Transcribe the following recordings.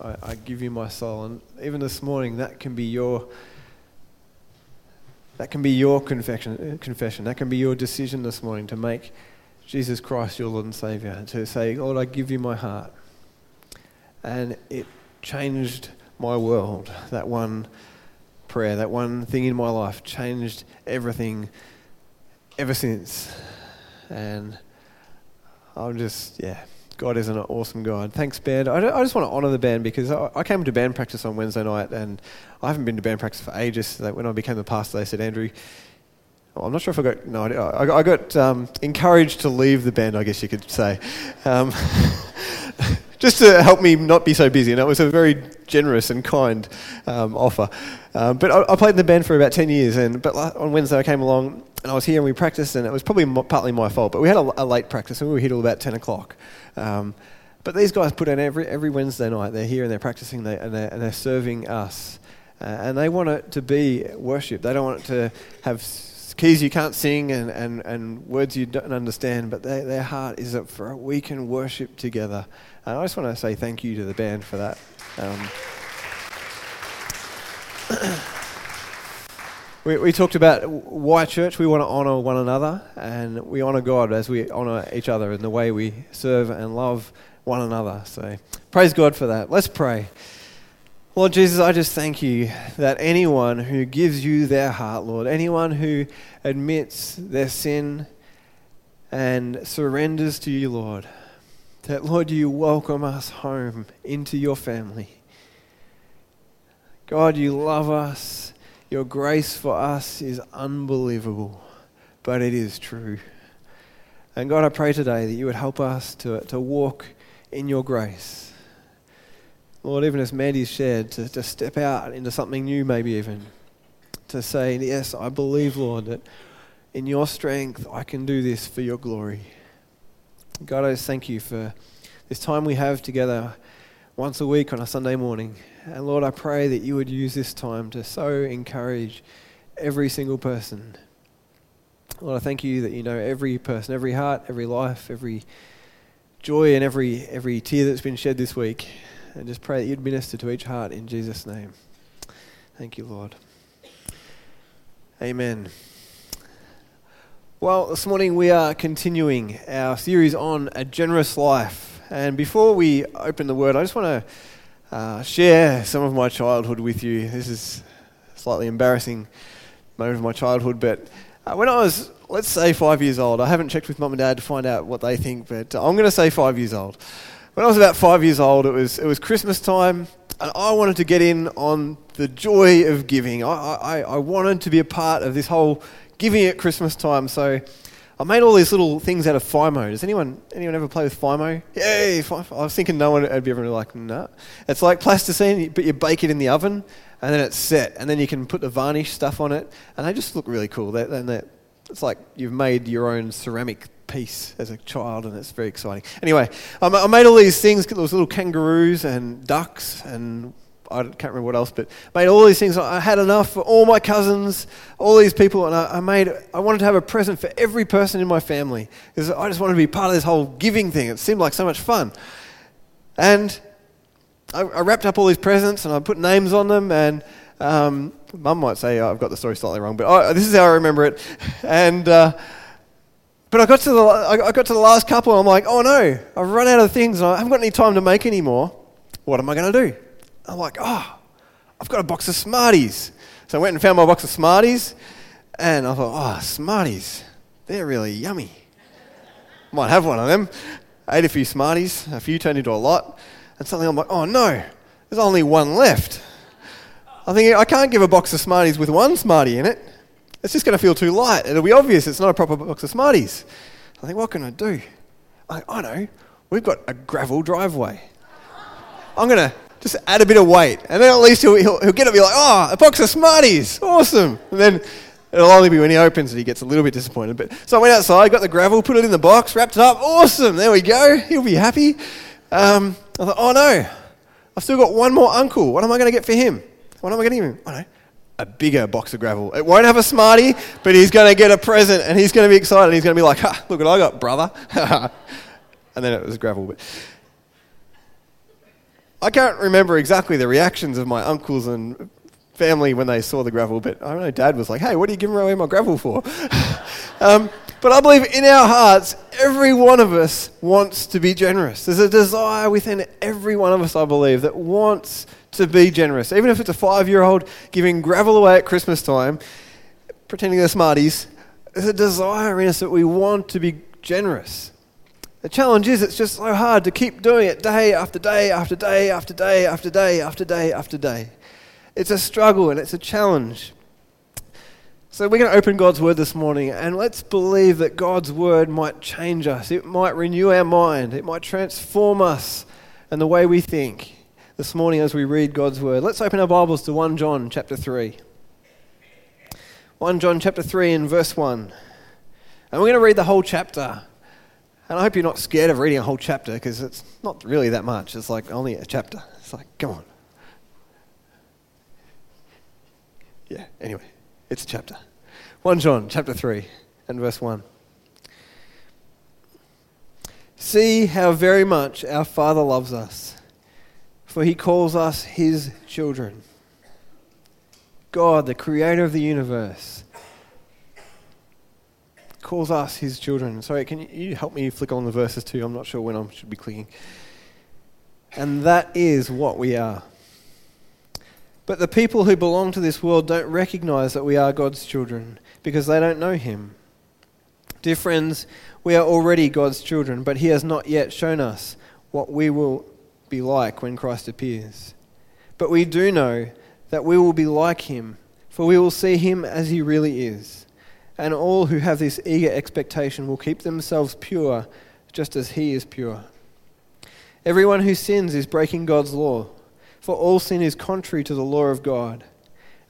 I, I give you my soul. And even this morning, that can be your that can be your confession, uh, confession. That can be your decision this morning to make Jesus Christ your Lord and Savior. And to say, Lord, I give you my heart. And it changed my world. That one prayer, that one thing in my life changed everything ever since. And I'm just, yeah, God is an awesome God. Thanks, band. I, I just want to honour the band because I, I, came to band practice on Wednesday night and I haven't been to band practice for ages. So when I became the pastor, they said, Andrew, well, I'm not sure if I got, no, I, I got um, encouraged to leave the band, I guess you could say. Um, just to help me not be so busy. And it was a very generous and kind um, offer. Um, but I, I, played in the band for about 10 years. And, but on Wednesday, I came along and I was here and we practiced, and it was probably partly my fault, but we had a, a late practice and we were here till about 10 o'clock. Um, but these guys put in every, every Wednesday night. They're here and they're practicing they, and, they're, and they're serving us. Uh, and they want it to be worship. They don't want it to have keys you can't sing and, and, and words you don't understand, but they, their heart is that for we can worship together. And I just want to say thank you to the band for that. Um, we, we talked about why church we want to honour one another and we honour God as we honour each other in the way we serve and love one another. So praise God for that. Let's pray. Lord Jesus, I just thank you that anyone who gives you their heart, Lord, anyone who admits their sin and surrenders to you, Lord, that, Lord, you welcome us home into your family. God, you love us. Your grace for us is unbelievable, but it is true. And God, I pray today that you would help us to, to walk in your grace. Lord, even as Mandy's shared, to, to step out into something new, maybe even. To say, Yes, I believe, Lord, that in your strength I can do this for your glory. God, I just thank you for this time we have together once a week on a Sunday morning. And Lord, I pray that you would use this time to so encourage every single person. Lord, I thank you that you know every person, every heart, every life, every joy, and every, every tear that's been shed this week. And just pray that you'd minister to each heart in Jesus' name. Thank you, Lord. Amen. Well, this morning we are continuing our series on a generous life. And before we open the word, I just want to uh, share some of my childhood with you. This is slightly embarrassing moment of my childhood, but uh, when I was, let's say, five years old, I haven't checked with mum and dad to find out what they think, but I'm going to say five years old. When I was about five years old, it was, it was Christmas time, and I wanted to get in on the joy of giving. I, I, I wanted to be a part of this whole giving at Christmas time, so I made all these little things out of Fimo. Does anyone anyone ever play with Fimo? Yay! I was thinking no one would be ever like, nah. It's like plasticine, but you bake it in the oven, and then it's set, and then you can put the varnish stuff on it, and they just look really cool. They, they, it's like you've made your own ceramic piece as a child, and it's very exciting. Anyway, I made all these things, those little kangaroos and ducks and I can't remember what else, but made all these things. I had enough for all my cousins, all these people, and I, made. I wanted to have a present for every person in my family because I just wanted to be part of this whole giving thing. It seemed like so much fun, and I, I wrapped up all these presents and I put names on them. And um, Mum might say oh, I've got the story slightly wrong, but this is how I remember it. And uh, but I got to the I got to the last couple, and I'm like, oh no, I've run out of things. and I haven't got any time to make any more. What am I going to do? I'm like, oh, I've got a box of Smarties. So I went and found my box of Smarties, and I thought, oh, Smarties, they're really yummy. Might have one of them. Ate a few Smarties, a few turned into a lot, and suddenly I'm like, oh no, there's only one left. I think I can't give a box of Smarties with one Smartie in it. It's just going to feel too light. It'll be obvious it's not a proper box of Smarties. I think, what can I do? I, I know, we've got a gravel driveway. I'm going to just add a bit of weight. And then at least he'll, he'll, he'll get it and be like, oh, a box of Smarties. Awesome. And then it'll only be when he opens it he gets a little bit disappointed. But So I went outside, got the gravel, put it in the box, wrapped it up. Awesome. There we go. He'll be happy. Um, I thought, oh no, I've still got one more uncle. What am I going to get for him? What am I getting him? I know. A bigger box of gravel. It won't have a Smartie, but he's going to get a present and he's going to be excited. He's going to be like, ha, look what I got, brother. and then it was gravel. But I can't remember exactly the reactions of my uncles and family when they saw the gravel, but I know Dad was like, "Hey, what are you giving away my gravel for?" um, but I believe in our hearts, every one of us wants to be generous. There's a desire within every one of us, I believe, that wants to be generous. Even if it's a five-year-old giving gravel away at Christmas time, pretending they're smarties, there's a desire in us that we want to be generous. The challenge is it's just so hard to keep doing it day after day after day after day after day after day after day. It's a struggle and it's a challenge. So we're going to open God's Word this morning and let's believe that God's Word might change us. It might renew our mind. It might transform us and the way we think this morning as we read God's Word. Let's open our Bibles to 1 John chapter 3. 1 John chapter 3 and verse 1. And we're going to read the whole chapter. And I hope you're not scared of reading a whole chapter because it's not really that much. It's like only a chapter. It's like, come on. Yeah, anyway, it's a chapter. 1 John chapter 3 and verse 1. See how very much our Father loves us, for he calls us his children. God, the creator of the universe, calls us his children. Sorry, can you help me flick on the verses too? I'm not sure when I should be clicking. And that is what we are. But the people who belong to this world don't recognize that we are God's children because they don't know him. Dear friends, we are already God's children, but he has not yet shown us what we will be like when Christ appears. But we do know that we will be like him, for we will see him as he really is and all who have this eager expectation will keep themselves pure just as he is pure. Everyone who sins is breaking God's law, for all sin is contrary to the law of God.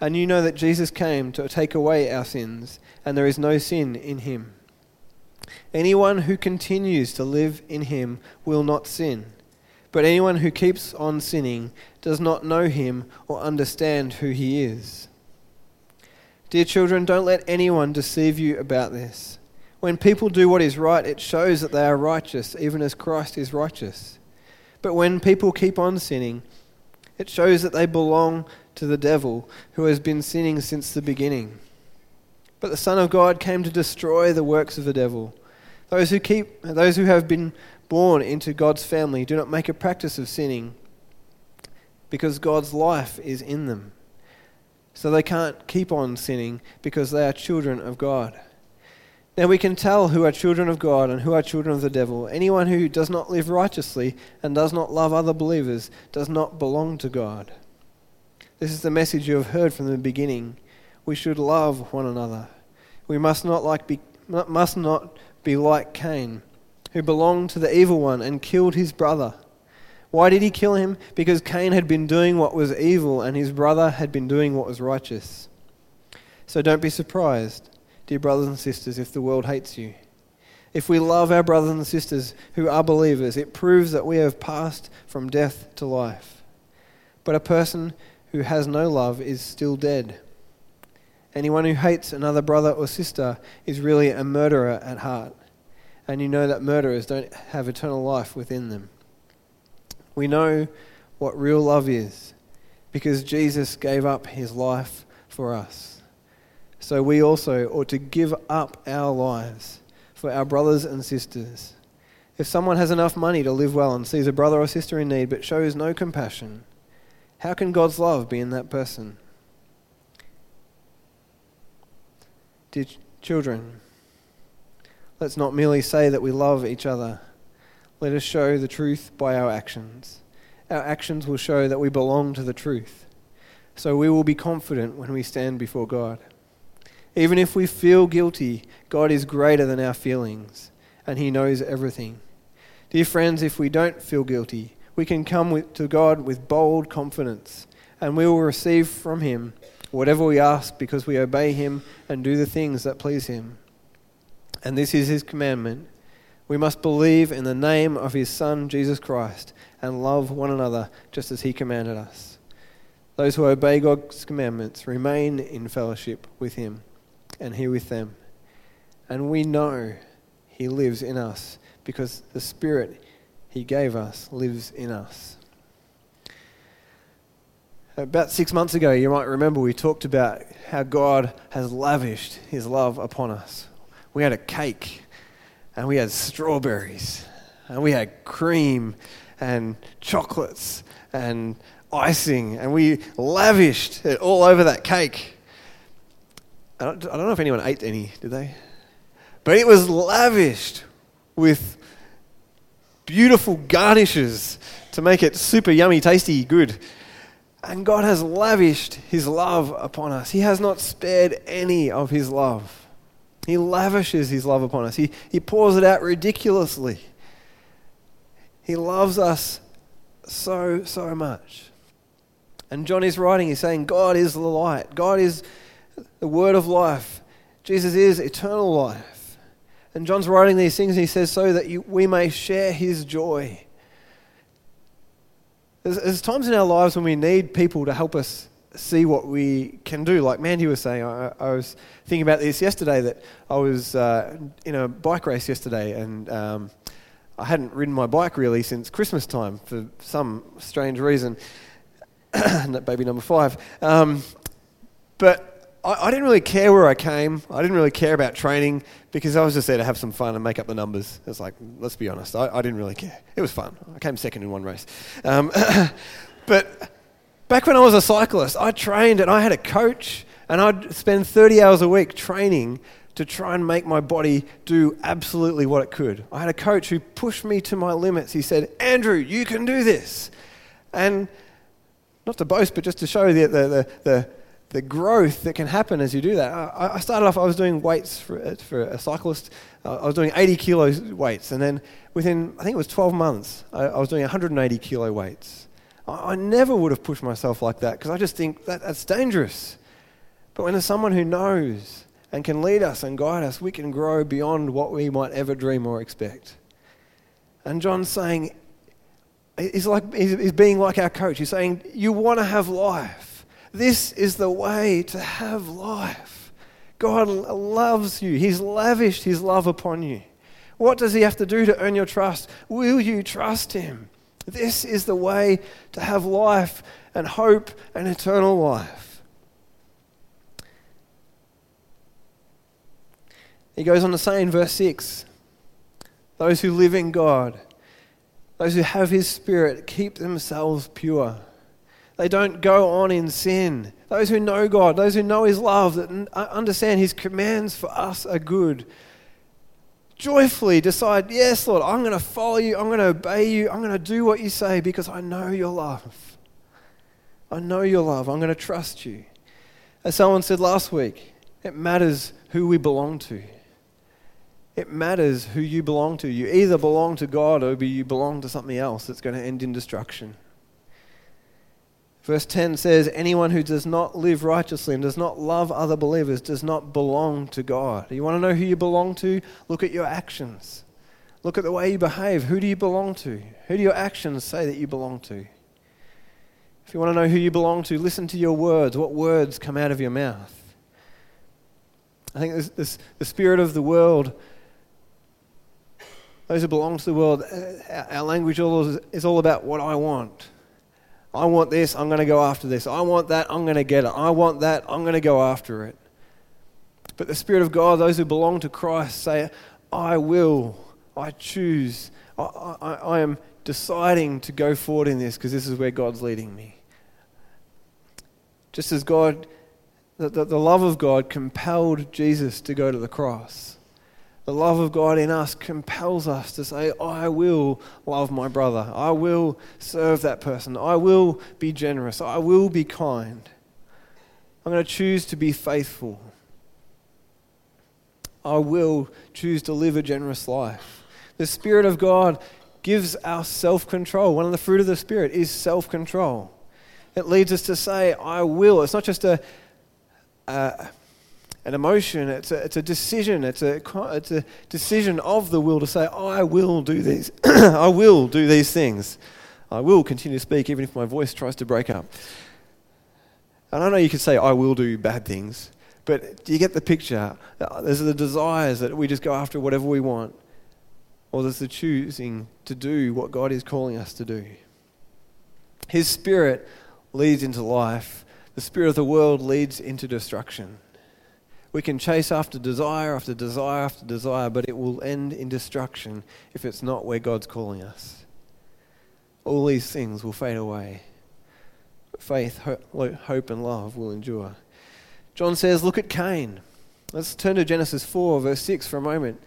And you know that Jesus came to take away our sins, and there is no sin in him. Anyone who continues to live in him will not sin. But anyone who keeps on sinning does not know him or understand who he is. Dear children, don't let anyone deceive you about this. When people do what is right, it shows that they are righteous, even as Christ is righteous. But when people keep on sinning, it shows that they belong to the devil, who has been sinning since the beginning. But the Son of God came to destroy the works of the devil. Those who keep those who have been born into God's family do not make a practice of sinning, because God's life is in them. So they can't keep on sinning because they are children of God. Now we can tell who are children of God and who are children of the devil. Anyone who does not live righteously and does not love other believers does not belong to God. This is the message you have heard from the beginning. We should love one another. We must not, like be, must not be like Cain, who belonged to the evil one and killed his brother. Why did he kill him? Because Cain had been doing what was evil and his brother had been doing what was righteous. So don't be surprised, dear brothers and sisters, if the world hates you. If we love our brothers and sisters who are believers, it proves that we have passed from death to life. But a person who has no love is still dead. Anyone who hates another brother or sister is really a murderer at heart. And you know that murderers don't have eternal life within them. We know what real love is because Jesus gave up his life for us. So we also ought to give up our lives for our brothers and sisters. If someone has enough money to live well and sees a brother or sister in need but shows no compassion, how can God's love be in that person? Dear children, let's not merely say that we love each other let us show the truth by our actions. Our actions will show that we belong to the truth. So we will be confident when we stand before God. Even if we feel guilty, God is greater than our feelings, and He knows everything. Dear friends, if we don't feel guilty, we can come with, to God with bold confidence, and we will receive from Him whatever we ask because we obey Him and do the things that please Him. And this is His commandment we must believe in the name of his Son, Jesus Christ, and love one another just as he commanded us. Those who obey God's commandments remain in fellowship with him and he with them. And we know he lives in us because the Spirit he gave us lives in us. About six months ago, you might remember we talked about how God has lavished his love upon us. We had a cake, and we had strawberries, and we had cream, and chocolates, and icing, and we lavished it all over that cake. I don't, I don't know if anyone ate any, did they? But it was lavished with beautiful garnishes to make it super yummy, tasty, good. And God has lavished His love upon us. He has not spared any of His love. He lavishes His love upon us, He, he pours it out ridiculously. He loves us so, so much. And John is writing, he's saying, God is the light, God is the word of life, Jesus is eternal life. And John's writing these things, and he says, so that you, we may share his joy. There's, there's, times in our lives when we need people to help us see what we can do. Like Mandy was saying, I, I was thinking about this yesterday that I was uh, in a bike race yesterday and um, I hadn't ridden my bike really since Christmas time for some strange reason. baby number five. Um, but I, I, didn't really care where I came. I didn't really care about training because I was just there to have some fun and make up the numbers. It's like, let's be honest, I, I, didn't really care. It was fun. I came second in one race. Um, but back when I was a cyclist, I trained and I had a coach, and I'd spend 30 hours a week training to try and make my body do absolutely what it could. I had a coach who pushed me to my limits. He said, Andrew, you can do this. And not to boast, but just to show the, the, the, the, the growth that can happen as you do that. I, I started off, I was doing weights for, for a cyclist. Uh, I was doing 80 kilo weights. And then within, I think it was 12 months, I, I was doing 180 kilo weights. I, never would have pushed myself like that because I just think that, that's dangerous. But when there's someone who knows and can lead us and guide us, we can grow beyond what we might ever dream or expect. And John's saying, he's, like, he's being like our coach. He's saying, You want to have life. This is the way to have life. God loves you, He's lavished His love upon you. What does He have to do to earn your trust? Will you trust Him? This is the way to have life and hope and eternal life. He goes on to say in verse 6 those who live in God, those who have His Spirit, keep themselves pure. They don't go on in sin. Those who know God, those who know His love, that uh, understand His commands for us are good, joyfully decide, Yes, Lord, I'm going to follow you. I'm going to obey you. I'm going to do what you say because I know your love. I know your love. I'm going to trust you. As someone said last week, it matters who we belong to. It matters who you belong to. You either belong to God or you belong to something else that's going to end in destruction. Verse 10 says, Anyone who does not live righteously and does not love other believers does not belong to God. You want to know who you belong to? Look at your actions. Look at the way you behave. Who do you belong to? Who do your actions say that you belong to? If you want to know who you belong to, listen to your words. What words come out of your mouth? I think this, this, the spirit of the world those who belong to the world, uh, our language all is all about what I want. I want this, I'm going to go after this. I want that, I'm going to get it. I want that, I'm going to go after it. But the Spirit of God, those who belong to Christ, say, I will, I choose, I, I, I am deciding to go forward in this because this is where God's leading me. Just as God, the, the, the love of God compelled Jesus to go to the cross the love of God in us compels us to say, I will love my brother. I will serve that person. I will be generous. I will be kind. I'm going to choose to be faithful. I will choose to live a generous life. The Spirit of God gives us self control. One of the fruit of the Spirit is self control. It leads us to say, I will. It's not just a, a an emotion, it's a, it's a decision, it's a, it's a decision of the will to say, I will do these, I will do these things. I will continue to speak even if my voice tries to break up. And I know you could say, I will do bad things, but do you get the picture? There's the desires that we just go after whatever we want, or there's the choosing to do what God is calling us to do. His Spirit leads into life, the spirit of the world leads into destruction. We can chase after desire after desire after desire, but it will end in destruction if it's not where God's calling us. All these things will fade away. Faith, hope, and love will endure. John says, Look at Cain. Let's turn to Genesis 4, verse 6 for a moment.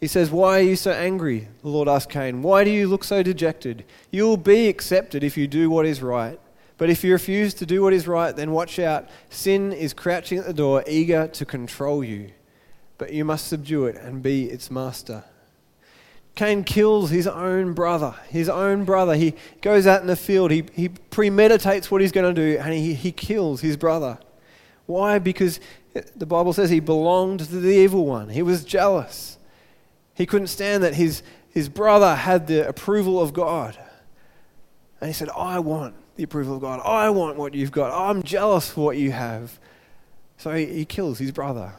He says, Why are you so angry? The Lord asked Cain. Why do you look so dejected? You will be accepted if you do what is right. But if you refuse to do what is right, then watch out. Sin is crouching at the door, eager to control you. But you must subdue it and be its master. Cain kills his own brother. His own brother. He goes out in the field, he, he premeditates what he's going to do, and he, he kills his brother. Why? Because the Bible says he belonged to the evil one. He was jealous. He couldn't stand that his, his brother had the approval of God. And he said, I want the approval of God. I want what you've got. I'm jealous for what you have. So he, he kills his brother.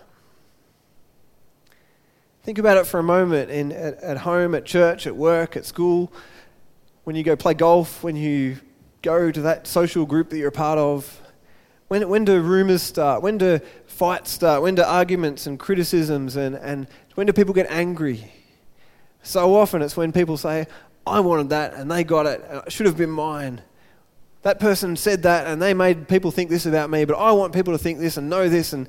Think about it for a moment in, at, at home, at church, at work, at school, when you go play golf, when you go to that social group that you're a part of. When, when do rumors start? When do fights start? When do arguments and criticisms and, and when do people get angry? So often it's when people say, I wanted that and they got it, it should have been mine. That person said that and they made people think this about me, but I want people to think this and know this and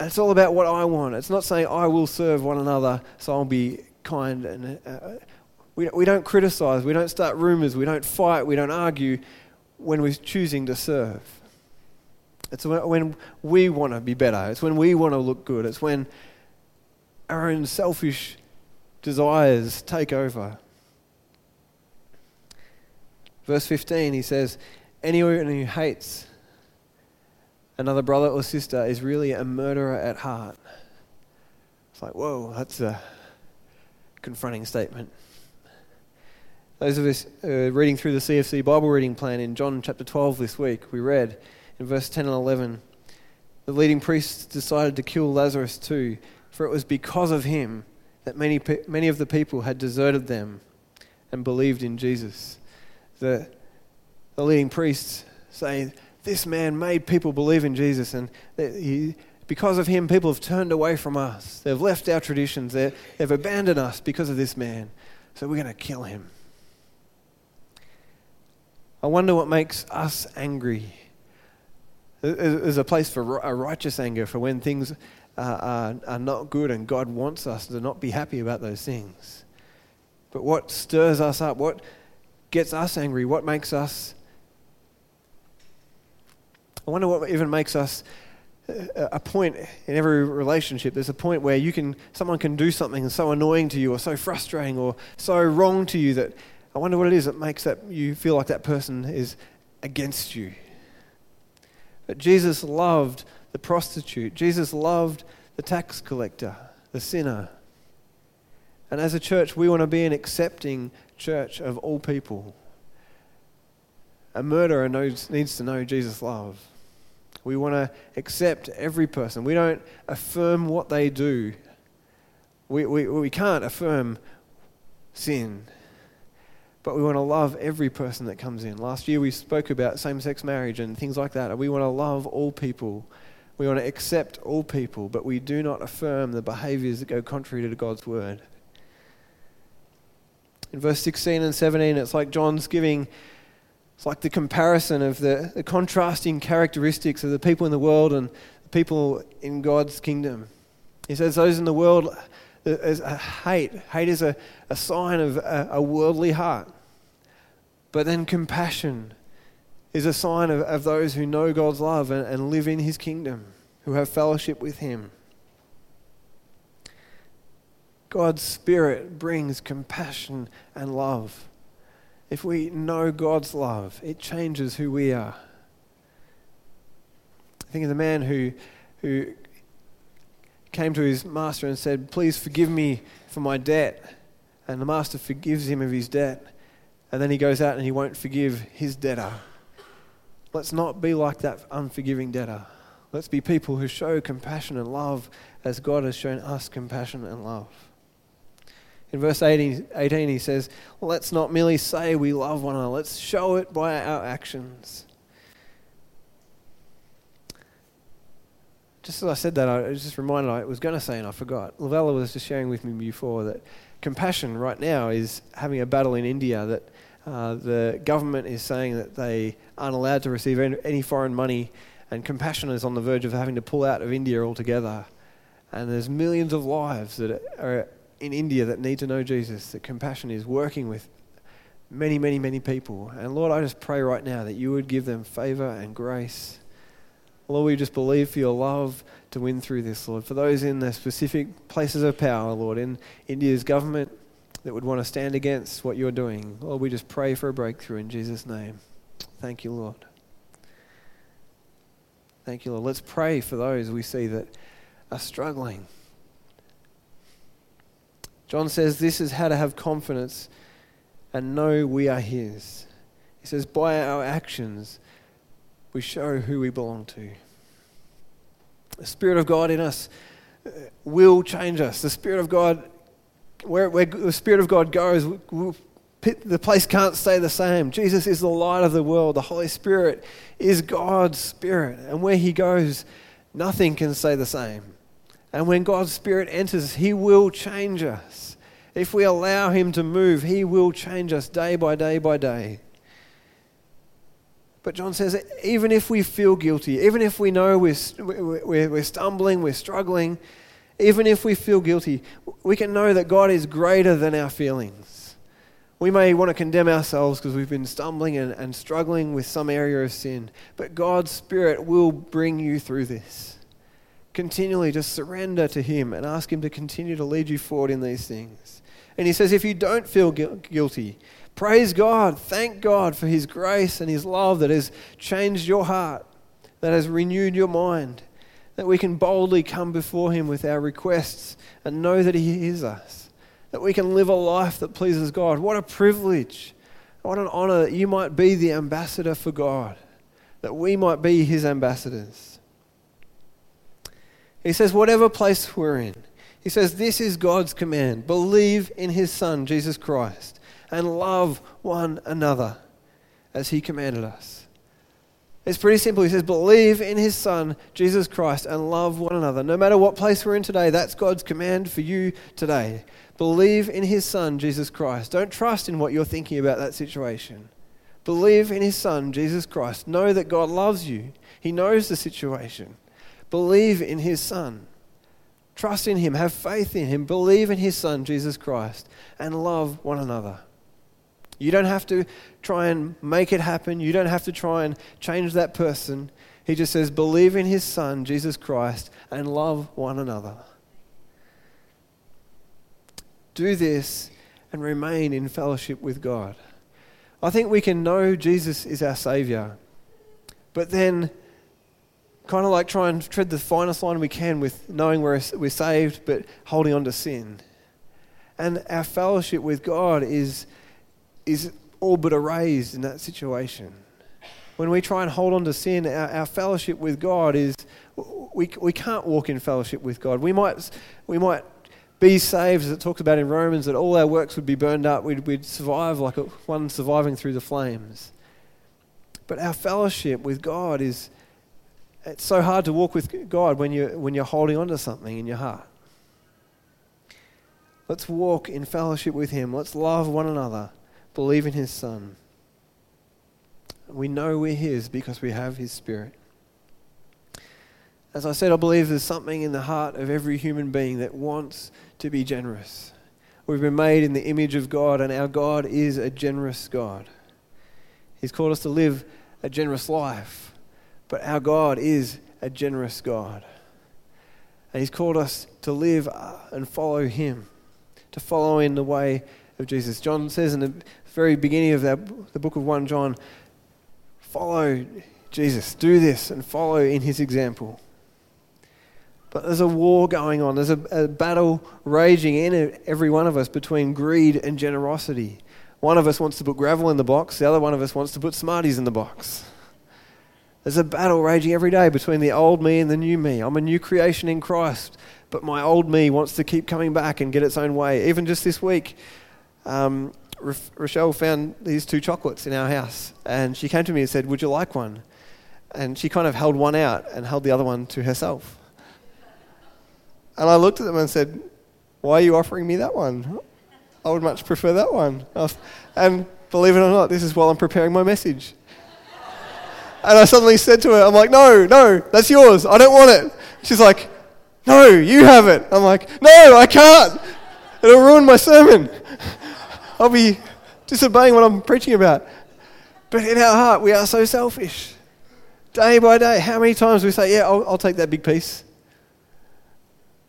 it's all about what I want. It's not saying I will serve one another, so I'll be kind. And uh, we, we don't criticize, we don't start rumors, we don't fight, we don't argue when we're choosing to serve. It's when we want to be better. It's when we want to look good. It's when our own selfish desires take over. Verse 15, he says, Anyone who hates another brother or sister is really a murderer at heart. It's like, whoa, that's a confronting statement. Those of us uh, reading through the CFC Bible reading plan in John chapter 12 this week, we read in verse 10 and 11 the leading priests decided to kill Lazarus too, for it was because of him that many, many of the people had deserted them and believed in Jesus. The, the leading priests say, this man made people believe in Jesus, and he, because of him, people have turned away from us. They've left our traditions. They've abandoned us because of this man. So we're going to kill him. I wonder what makes us angry. There's a place for a righteous anger, for when things are, are not good and God wants us to not be happy about those things. But what stirs us up? What gets us angry? What makes us I wonder what even makes us uh, a point in every relationship. There's a point where you can, someone can do something so annoying to you, or so frustrating, or so wrong to you that I wonder what it is that makes that you feel like that person is against you. But Jesus loved the prostitute. Jesus loved the tax collector, the sinner. And as a church, we want to be an accepting church of all people. A murderer knows, needs to know Jesus' love. We want to accept every person. We don't affirm what they do. We, we, we can't affirm sin. But we want to love every person that comes in. Last year we spoke about same sex marriage and things like that. We want to love all people. We want to accept all people, but we do not affirm the behaviors that go contrary to God's word. In verse 16 and 17, it's like John's giving it's like the comparison of the, the contrasting characteristics of the people in the world and the people in God's kingdom. He says, Those in the world uh, is a hate. Hate is a, a sign of a, a worldly heart. But then compassion is a sign of, of those who know God's love and, and live in his kingdom, who have fellowship with him. God's Spirit brings compassion and love if we know God's love, it changes who we are. I think of the man who, who came to his master and said, Please forgive me for my debt. And the master forgives him of his debt. And then he goes out and he won't forgive his debtor. Let's not be like that unforgiving debtor. Let's be people who show compassion and love as God has shown us compassion and love. In verse 18, 18 he says, Let's not merely say we love one another, let's show it by our actions. Just as I said that, I was just reminded I was going to say and I forgot. Lavella was just sharing with me before that compassion right now is having a battle in India that uh, the government is saying that they aren't allowed to receive any foreign money, and compassion is on the verge of having to pull out of India altogether. And there's millions of lives that are in India that need to know Jesus, that compassion is working with many, many, many people. And Lord, I just pray right now that you would give them favor and grace Lord, we just believe for your love to win through this, Lord. For those in the specific places of power, Lord, in India's government that would want to stand against what you're doing, Lord, we just pray for a breakthrough in Jesus' name. Thank you, Lord. Thank you, Lord. Let's pray for those we see that are struggling. John says this is how to have confidence and know we are His. He says, by our actions, we show who we belong to. The Spirit of God in us uh, will change us. The Spirit of God, where, where the Spirit of God goes, the place can't stay the same. Jesus is the light of the world. The Holy Spirit is God's Spirit. And where He goes, nothing can stay the same. And when God's Spirit enters, He will change us. If we allow Him to move, He will change us day by day by day. But John says, even if we feel guilty, even if we know we're, we're, we're stumbling, we're struggling, even if we feel guilty, we can know that God is greater than our feelings. We may want to condemn ourselves because we've been stumbling and, and struggling with some area of sin, but God's Spirit will bring you through this. Continually just surrender to Him and ask Him to continue to lead you forward in these things. And He says, if you don't feel guilty, Praise God. Thank God for His grace and His love that has changed your heart, that has renewed your mind, that we can boldly come before Him with our requests and know that He hears us, that we can live a life that pleases God. What a privilege. What an honor that you might be the ambassador for God, that we might be His ambassadors. He says, whatever place we're in, He says, this is God's command believe in His Son, Jesus Christ and love one another as he commanded us. It's pretty simple. He says, believe in his son, Jesus Christ, and love one another. No matter what place we're in today, that's God's command for you today. Believe in his son, Jesus Christ. Don't trust in what you're thinking about that situation. Believe in his son, Jesus Christ. Know that God loves you, he knows the situation. Believe in his son. Trust in him, have faith in him, believe in his son, Jesus Christ, and love one another. You don't have to try and make it happen. You don't have to try and change that person. He just says, believe in his son, Jesus Christ, and love one another. Do this and remain in fellowship with God. I think we can know Jesus is our Savior, but then kind of like try and tread the finest line we can with knowing we're, we're saved, but holding on to sin. And our fellowship with God is is all but erased in that situation. When we try and hold on to sin, our, our fellowship with God is, we, we can't walk in fellowship with God. We might, we might be saved, as it talks about in Romans, that all our works would be burned up. We'd, we'd survive like one surviving through the flames. But our fellowship with God is, it's so hard to walk with God when, you're, when you're holding on to something in your heart. Let's walk in fellowship with Him. Let's love one another believe in his Son. We know we're his because we have his Spirit. As I said, I believe there's something in the heart of every human being that wants to be generous. We've been made in the image of God, and our God is a generous God. He's called us to live a generous life, but our God is a generous God. And He's called us to live uh, and follow Him, to follow in the way of Jesus. John says in the very beginning of that, the book of 1 John, follow Jesus. Do this and follow in his example. But there's a war going on. There's a, a, battle raging in every one of us between greed and generosity. One of us wants to put gravel in the box, the other one of us wants to put Smarties in the box. There's a battle raging every day between the old me and the new me. I'm a new creation in Christ, but my old me wants to keep coming back and get its own way. Even just this week, um, Rochelle found these two chocolates in our house, and she came to me and said, Would you like one? And she kind of held one out and held the other one to herself. And I looked at them and said, Why are you offering me that one? I would much prefer that one. And believe it or not, this is while I'm preparing my message. And I suddenly said to her, I'm like, no, no, that's yours. I don't want it. She's like, no, you have it. I'm like, no, I can't. It'll ruin my sermon. I'll be disobeying what I'm preaching about. But in our heart, we are so selfish. Day by day, how many times we say, yeah, I'll, I'll take that big piece.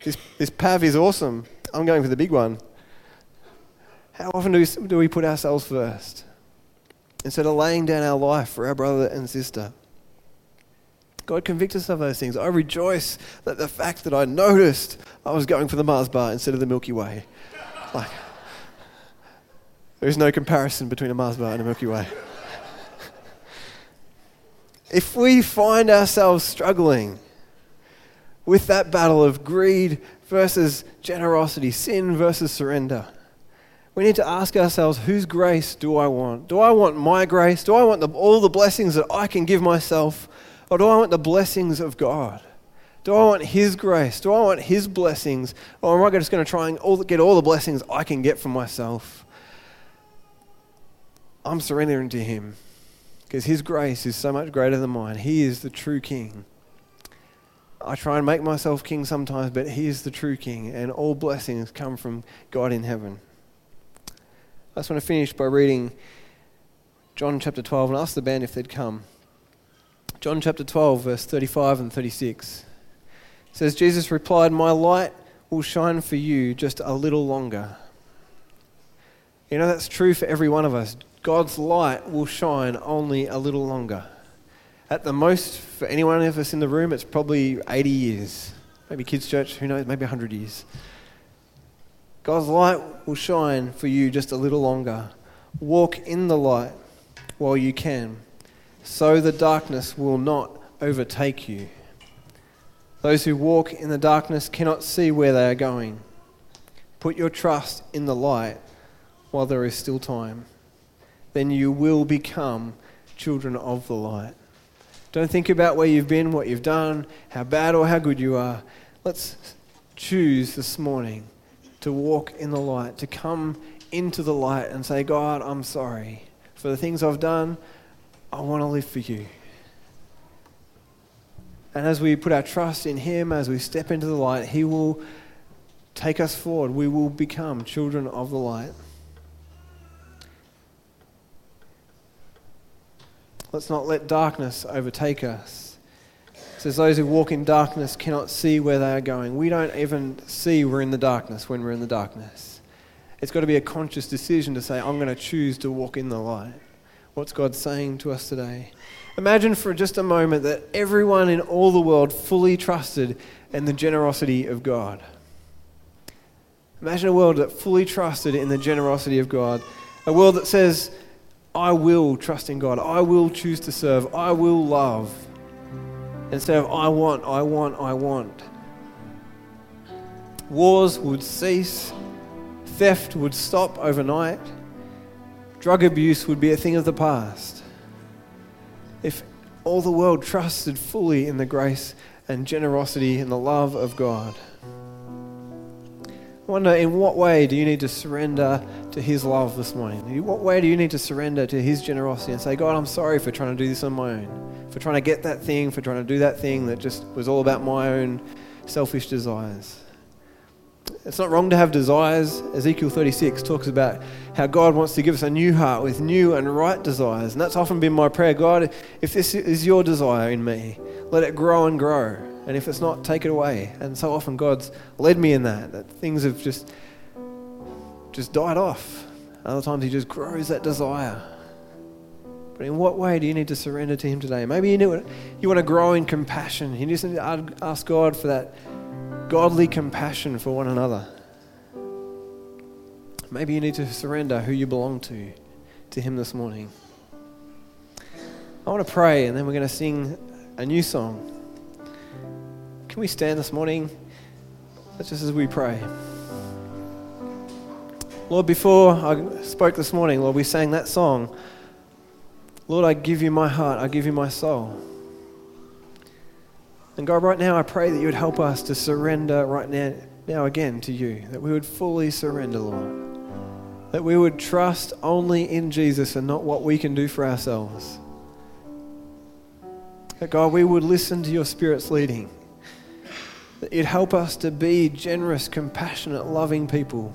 This, this pav is awesome. I'm going for the big one. How often do we, do we put ourselves first? Instead of laying down our life for our brother and sister. God convict us of those things. I rejoice that the fact that I noticed I was going for the Mars bar instead of the Milky Way. Like, there is no comparison between a Mars bar and a Milky Way. if we find ourselves struggling with that battle of greed versus generosity, sin versus surrender, we need to ask ourselves whose grace do I want? Do I want my grace? Do I want the, all the blessings that I can give myself? Or do I want the blessings of God? Do I want His grace? Do I want His blessings? Or am I just going to try and all, get all the blessings I can get for myself? I'm surrendering to Him because His grace is so much greater than mine. He is the true King. I try and make myself king sometimes, but He is the true King, and all blessings come from God in heaven. I just want to finish by reading John chapter 12 and ask the band if they'd come. John chapter 12, verse 35 and 36 says, Jesus replied, My light will shine for you just a little longer. You know, that's true for every one of us. God's light will shine only a little longer. At the most, for any one of us in the room, it's probably 80 years. Maybe kids' church, who knows, maybe 100 years. God's light will shine for you just a little longer. Walk in the light while you can, so the darkness will not overtake you. Those who walk in the darkness cannot see where they are going. Put your trust in the light while there is still time. Then you will become children of the light. Don't think about where you've been, what you've done, how bad or how good you are. Let's choose this morning to walk in the light, to come into the light and say, God, I'm sorry for the things I've done. I want to live for you. And as we put our trust in Him, as we step into the light, He will take us forward. We will become children of the light. Let's not let darkness overtake us says, Those who walk in darkness cannot see where they are going. We don't even see we're in the darkness when we're in the darkness. It's got to be a conscious decision to say, I'm going to choose to walk in the light. What's God saying to us today? Imagine for just a moment that everyone in all the world fully trusted in the generosity of God. Imagine a world that fully trusted in the generosity of God. A world that says, I will trust in God. I will choose to serve. I will love. Instead of I want, I want, I want. Wars would cease, theft would stop overnight, drug abuse would be a thing of the past. If all the world trusted fully in the grace and generosity and the love of God. I wonder in what way do you need to surrender to His love this morning? In what way do you need to surrender to His generosity and say, God, I'm sorry for trying to do this on my own? For trying to get that thing, for trying to do that thing that just was all about my own selfish desires. It's not wrong to have desires. Ezekiel 36 talks about how God wants to give us a new heart with new and right desires. And that's often been my prayer God, if this is your desire in me, let it grow and grow. And if it's not, take it away. And so often God's led me in that, that things have just, just died off. Other times He just grows that desire. But in what way do you need to surrender to Him today? Maybe you, need, you want to grow in compassion. You just need to ask God for that godly compassion for one another. Maybe you need to surrender who you belong to to Him this morning. I want to pray and then we're going to sing a new song. Can we stand this morning? That's just as we pray. Lord, before I spoke this morning, Lord, we sang that song. Lord, I give you my heart, I give you my soul. And God, right now I pray that you would help us to surrender right now, now again to you, that we would fully surrender, Lord. That we would trust only in Jesus and not what we can do for ourselves. That God, we would listen to your Spirit's leading. That you'd help us to be generous, compassionate, loving people.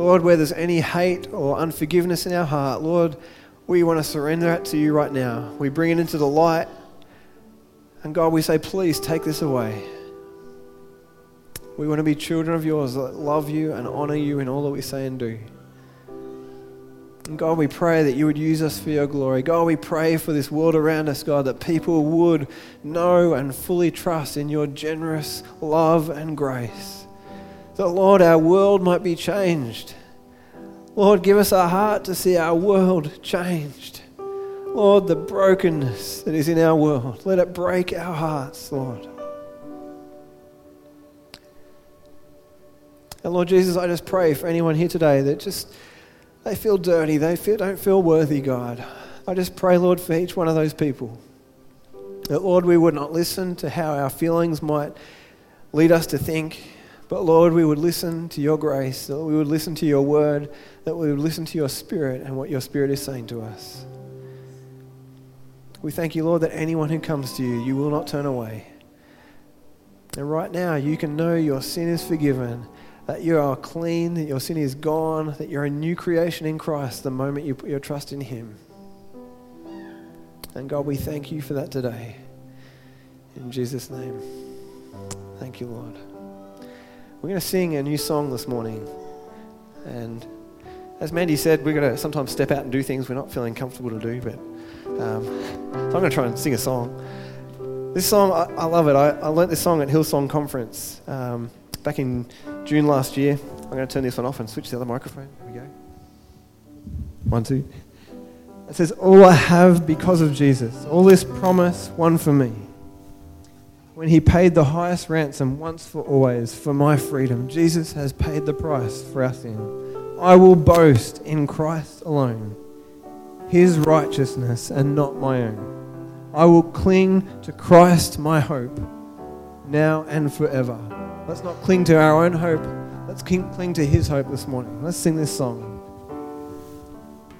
Lord, where there's any hate or unforgiveness in our heart, Lord, we want to surrender it to you right now. We bring it into the light. And God, we say, please take this away. We want to be children of yours that love you and honor you in all that we say and do. And God, we pray that you would use us for your glory. God, we pray for this world around us, God, that people would know and fully trust in your generous love and grace. That, Lord, our world might be changed. Lord, give us a heart to see our world changed. Lord, the brokenness that is in our world, let it break our hearts, Lord. And Lord Jesus, I just pray for anyone here today that just they feel dirty, they feel, don't feel worthy, God. I just pray, Lord, for each one of those people. That, Lord, we would not listen to how our feelings might lead us to think, but, Lord, we would listen to your grace, that we would listen to your word, that we would listen to your spirit and what your spirit is saying to us. We thank you, Lord, that anyone who comes to you, you will not turn away. And right now, you can know your sin is forgiven that you are clean, that your sin is gone, that you're a new creation in Christ the moment you put your trust in Him. And God, we thank you for that today. In Jesus' name. Thank you, Lord. We're going to sing a new song this morning. And as Mandy said, we're going to sometimes step out and do things we're not feeling comfortable to do. But um, so I'm going to try and sing a song. This song, I, I love it. I, I learnt this song at Hillsong Conference um, back in June last year. I'm going to turn this one off and switch the other microphone. There we go. One, two. It says, All I have because of Jesus, all this promise won for me. When he paid the highest ransom once for always for my freedom, Jesus has paid the price for our sin. I will boast in Christ alone, his righteousness and not my own. I will cling to Christ, my hope, now and forever. Let's not cling to our own hope. Let's cling to His hope this morning. Let's sing this song.